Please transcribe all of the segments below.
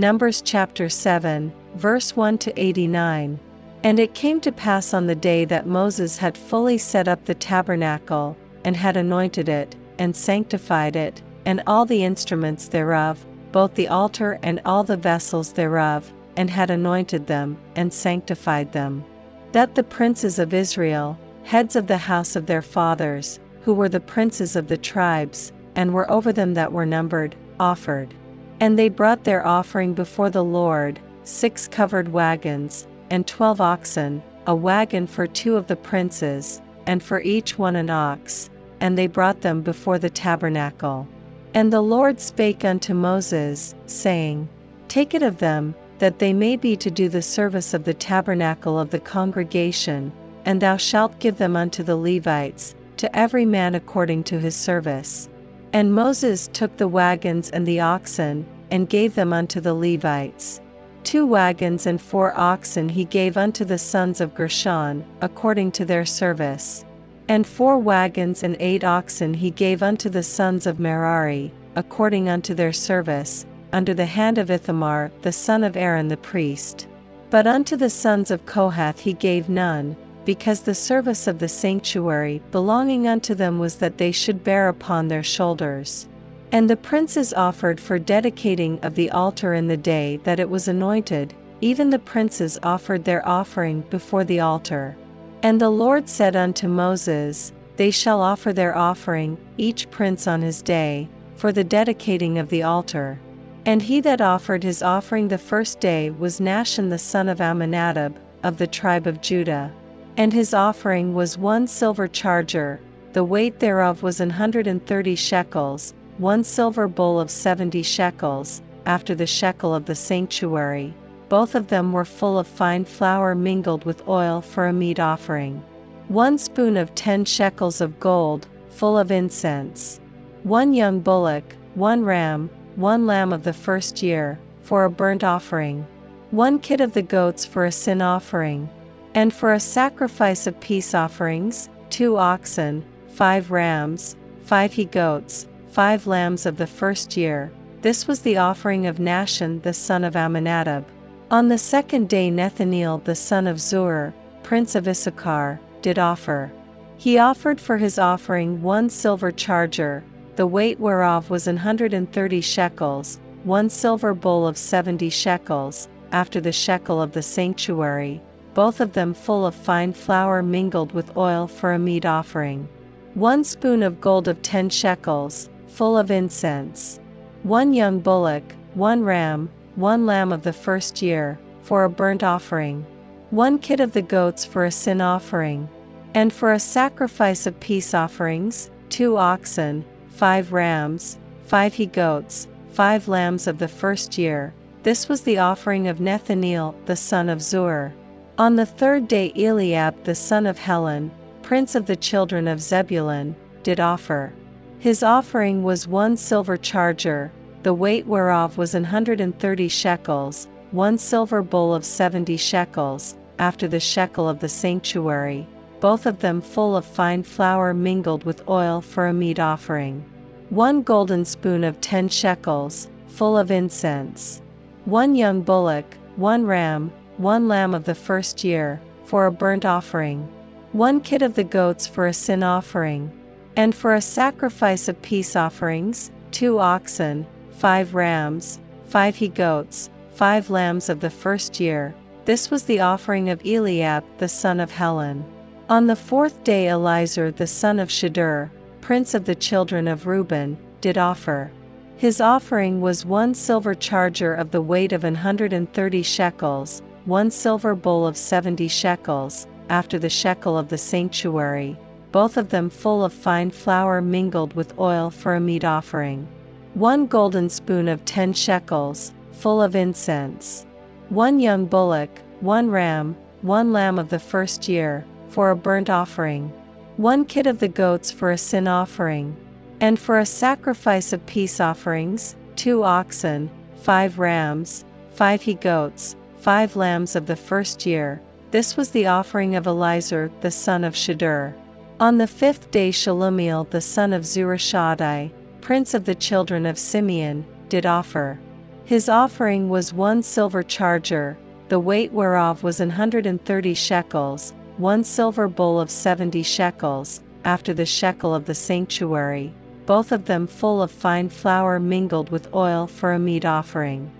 Numbers chapter 7, verse 1 to 89. And it came to pass on the day that Moses had fully set up the tabernacle, and had anointed it, and sanctified it, and all the instruments thereof, both the altar and all the vessels thereof, and had anointed them, and sanctified them. That the princes of Israel, heads of the house of their fathers, who were the princes of the tribes, and were over them that were numbered, offered. And they brought their offering before the Lord, six covered wagons, and twelve oxen, a wagon for two of the princes, and for each one an ox, and they brought them before the tabernacle. And the Lord spake unto Moses, saying, Take it of them, that they may be to do the service of the tabernacle of the congregation, and thou shalt give them unto the Levites, to every man according to his service. And Moses took the wagons and the oxen, and gave them unto the Levites. Two wagons and four oxen he gave unto the sons of Gershon, according to their service. And four wagons and eight oxen he gave unto the sons of Merari, according unto their service, under the hand of Ithamar the son of Aaron the priest. But unto the sons of Kohath he gave none, because the service of the sanctuary belonging unto them was that they should bear upon their shoulders. And the princes offered for dedicating of the altar in the day that it was anointed, even the princes offered their offering before the altar. And the Lord said unto Moses, They shall offer their offering, each prince on his day, for the dedicating of the altar. And he that offered his offering the first day was Nahshon the son of Amminadab, of the tribe of Judah. And his offering was one silver charger, the weight thereof was an hundred and thirty shekels, one silver bowl of seventy shekels, after the shekel of the sanctuary, both of them were full of fine flour mingled with oil for a meat offering. One spoon of ten shekels of gold, full of incense. One young bullock, one ram, one lamb of the first year, for a burnt offering. One kid of the goats for a sin offering. And for a sacrifice of peace offerings, two oxen, five rams, five he goats, five lambs of the first year. This was the offering of Nahshon the son of Amminadab. On the second day Nethaneel the son of Zuar, prince of Issachar, did offer. He offered for his offering one silver charger, the weight whereof was an hundred and thirty shekels, one silver bowl of seventy shekels, after the shekel of the sanctuary, both of them full of fine flour mingled with oil for a meat offering. One spoon of gold of ten shekels, full of incense. One young bullock, one ram, one lamb of the first year, for a burnt offering. One kid of the goats for a sin offering. And for a sacrifice of peace offerings, two oxen, five rams, five he goats, five lambs of the first year. This was the offering of Nethaneel the son of Zuar. On the third day Eliab the son of Helon, prince of the children of Zebulun, did offer. His offering was one silver charger, the weight whereof was an hundred and thirty shekels, one silver bowl of seventy shekels, after the shekel of the sanctuary, both of them full of fine flour mingled with oil for a meat offering. One golden spoon of ten shekels, full of incense. One young bullock, one ram, one lamb of the first year, for a burnt offering. One kid of the goats for a sin offering and for a sacrifice of peace offerings, two oxen, five rams, five he goats, five lambs of the first year. This was the offering of Eliab the son of Helon. On the fourth day Elizur the son of Shedeur, prince of the children of Reuben, did offer. His offering was one silver charger of the weight of an hundred and thirty shekels, one silver bowl of seventy shekels, after the shekel of the sanctuary, both of them full of fine flour mingled with oil for a meat offering. One golden spoon of ten shekels, full of incense. One young bullock, one ram, one lamb of the first year, for a burnt offering. One kid of the goats for a sin offering. And for a sacrifice of peace offerings, two oxen, five rams, five he goats, five lambs of the first year. This was the offering of Elizur the son of Shedeur. On the fifth day Shelumiel the son of Zurishaddai, prince of the children of Simeon, did offer. His offering was one silver charger, the weight whereof was an hundred and thirty shekels, one silver bowl of seventy shekels, after the shekel of the sanctuary, both of them full of fine flour mingled with oil for a meat offering.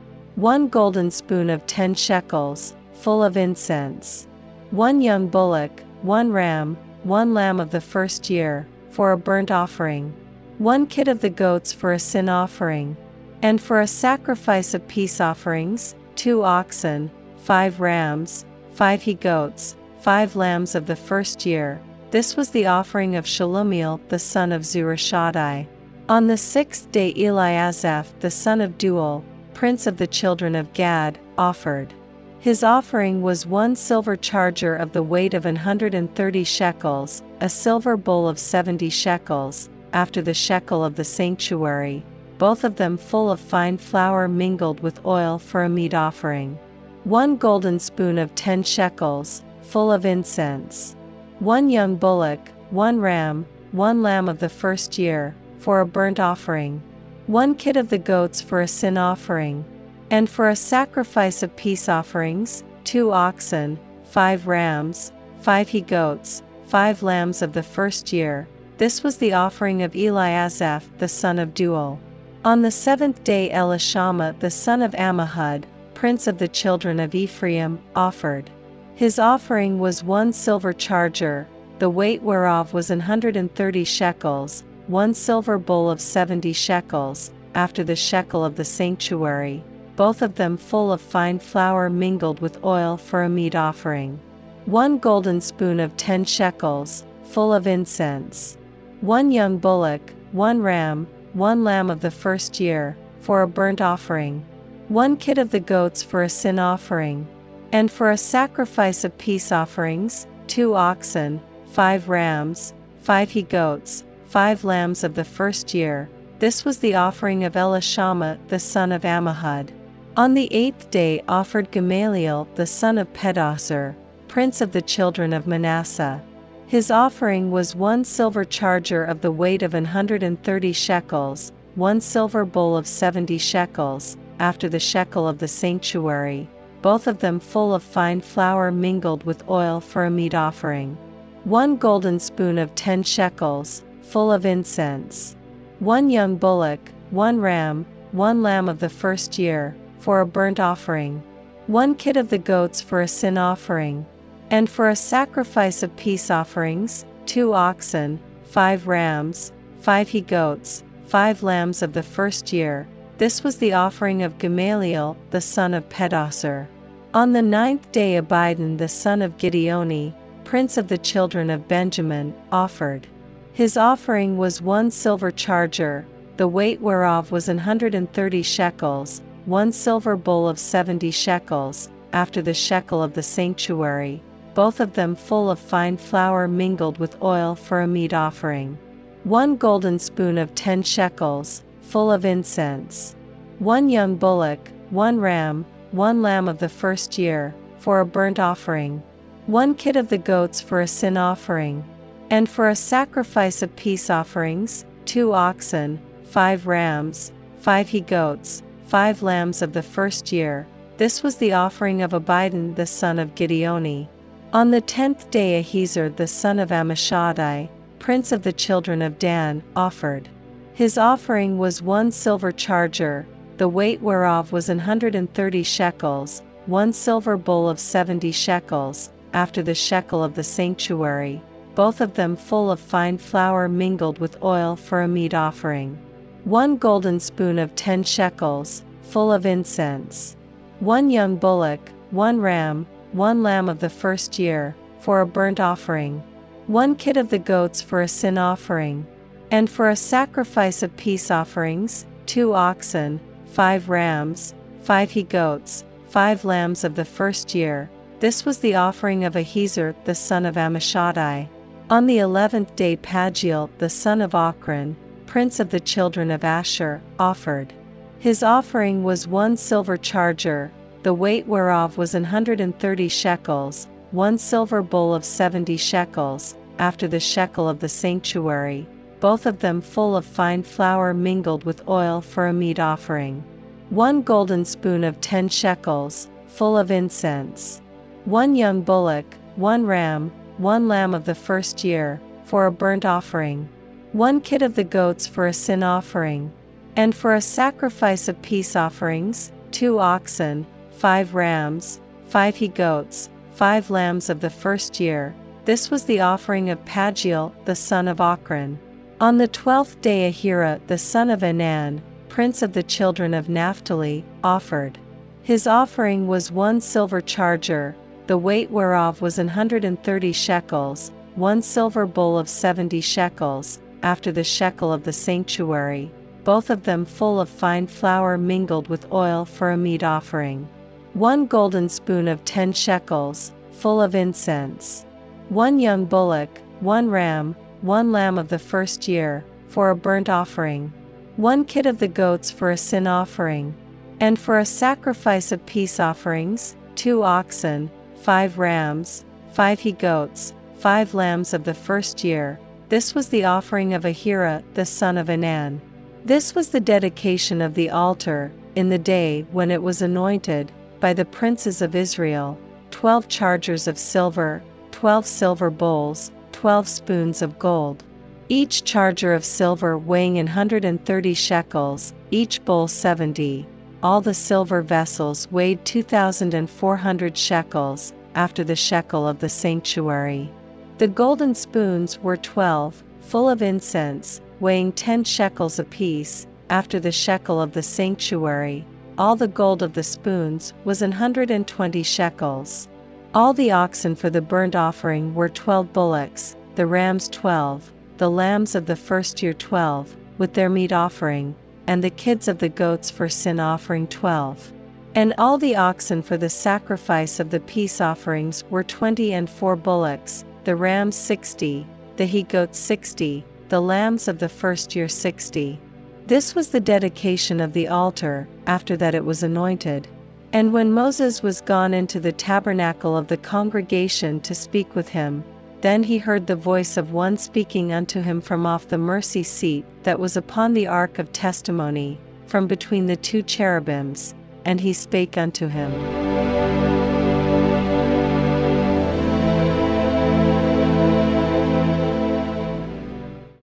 One golden spoon of ten shekels, full of incense. One young bullock, one ram, one lamb of the first year, for a burnt offering. One kid of the goats for a sin offering. And for a sacrifice of peace offerings, two oxen, five rams, five he goats, five lambs of the first year. This was the offering of Shelumiel the son of Zurishaddai. On the sixth day Eliasaph the son of Deuel, prince of the children of Gad, offered. His offering was one silver charger of the weight of an hundred and thirty shekels, a silver bowl of seventy shekels, after the shekel of the sanctuary, both of them full of fine flour mingled with oil for a meat offering. One golden spoon of ten shekels, full of incense. One young bullock, one ram, one lamb of the first year, for a burnt offering. One kid of the goats for a sin offering. And for a sacrifice of peace offerings, two oxen, five rams, five he goats, five lambs of the first year. This was the offering of Eliasaph the son of Deuel. On the seventh day Elishama the son of Ammihud, prince of the children of Ephraim, offered. His offering was one silver charger, the weight whereof was an hundred and thirty shekels, one silver bowl of seventy shekels, after the shekel of the sanctuary, both of them full of fine flour mingled with oil for a meat offering. One golden spoon of ten shekels, full of incense. One young bullock, one ram, one lamb of the first year, for a burnt offering one kid of the goats for a sin offering, and for a sacrifice of peace offerings, two oxen, five rams, five he goats, five lambs of the first year. This was the offering of Elishama the son of Ammihud. On the eighth day offered Gamaliel the son of Pedahzur, prince of the children of Manasseh. His offering was one silver charger of the weight of an hundred and thirty shekels, one silver bowl of seventy shekels, after the shekel of the sanctuary, both of them full of fine flour mingled with oil for a meat offering. One golden spoon of ten shekels, full of incense. One young bullock, one ram, one lamb of the first year, for a burnt offering. One kid of the goats for a sin offering. And for a sacrifice of peace offerings, two oxen, five rams, five he goats, five lambs of the first year, this was the offering of Gamaliel the son of Pedahzur. On the ninth day Abidan the son of Gideoni, prince of the children of Benjamin, offered. His offering was one silver charger, the weight whereof was an hundred and thirty shekels, one silver bowl of seventy shekels, after the shekel of the sanctuary, both of them full of fine flour mingled with oil for a meat offering. One golden spoon of ten shekels, full of incense. One young bullock, one ram, one lamb of the first year, for a burnt offering. One kid of the goats for a sin offering. And for a sacrifice of peace offerings, two oxen, five rams, five he goats, five lambs of the first year. This was the offering of Abidan the son of Gideoni. On the tenth day Ahiezer the son of Ammishaddai, prince of the children of Dan, offered. His offering was one silver charger, the weight whereof was an hundred and thirty shekels, one silver bowl of seventy shekels, after the shekel of the sanctuary, both of them full of fine flour mingled with oil for a meat offering. One golden spoon of ten shekels, full of incense. One young bullock, one ram, one lamb of the first year, for a burnt offering. One kid of the goats for a sin offering and for a sacrifice of peace offerings, two oxen, five rams, five he goats, five lambs of the first year. This was the offering of Ahiezer the son of Ammishaddai. On the eleventh day Pagiel the son of Ochran, prince of the children of Asher, offered. His offering was one silver charger, the weight whereof was an hundred and thirty shekels, one silver bowl of seventy shekels, after the shekel of the sanctuary, both of them full of fine flour mingled with oil for a meat offering. one golden spoon of ten shekels, full of incense, one young bullock, one ram, one lamb of the first year, for a burnt offering, one kid of the goats for a sin offering, and for a sacrifice of peace offerings, two oxen, five rams, five he goats, five lambs of the first year. This was the offering of Pagiel the son of Ochran. On the twelfth day Ahira the son of Anan, prince of the children of Naphtali, offered. His offering was one silver charger, the weight whereof was an hundred and thirty shekels, one silver bowl of seventy shekels, after the shekel of the sanctuary, both of them full of fine flour mingled with oil for a meat offering. One golden spoon of ten shekels, full of incense. One young bullock, one ram, one lamb of the first year, for a burnt offering. One kid of the goats for a sin offering. And for a sacrifice of peace offerings, two oxen, five rams, five he goats, five lambs of the first year. This was the offering of Ahira the son of Anan. This was the dedication of the altar, in the day when it was anointed, by the princes of Israel, twelve chargers of silver, twelve silver bowls, twelve spoons of gold. Each charger of silver weighing an hundred and thirty shekels, each bowl seventy, all the silver vessels weighed 2,400 shekels, after the shekel of the sanctuary. The golden spoons were twelve, full of incense, weighing ten shekels apiece, after the shekel of the sanctuary. All the gold of the spoons was an hundred and twenty shekels. All the oxen for the burnt offering were twelve bullocks, the rams twelve, the lambs of the first year twelve, with their meat offering, and the kids of the goats for sin offering twelve. And all the oxen for the sacrifice of the peace offerings were twenty and four bullocks, the rams sixty, the he goats sixty, the lambs of the first year sixty. This was the dedication of the altar, after that it was anointed. And when Moses was gone into the tabernacle of the congregation to speak with him, then he heard the voice of one speaking unto him from off the mercy seat that was upon the ark of testimony, from between the two cherubims, and he spake unto him.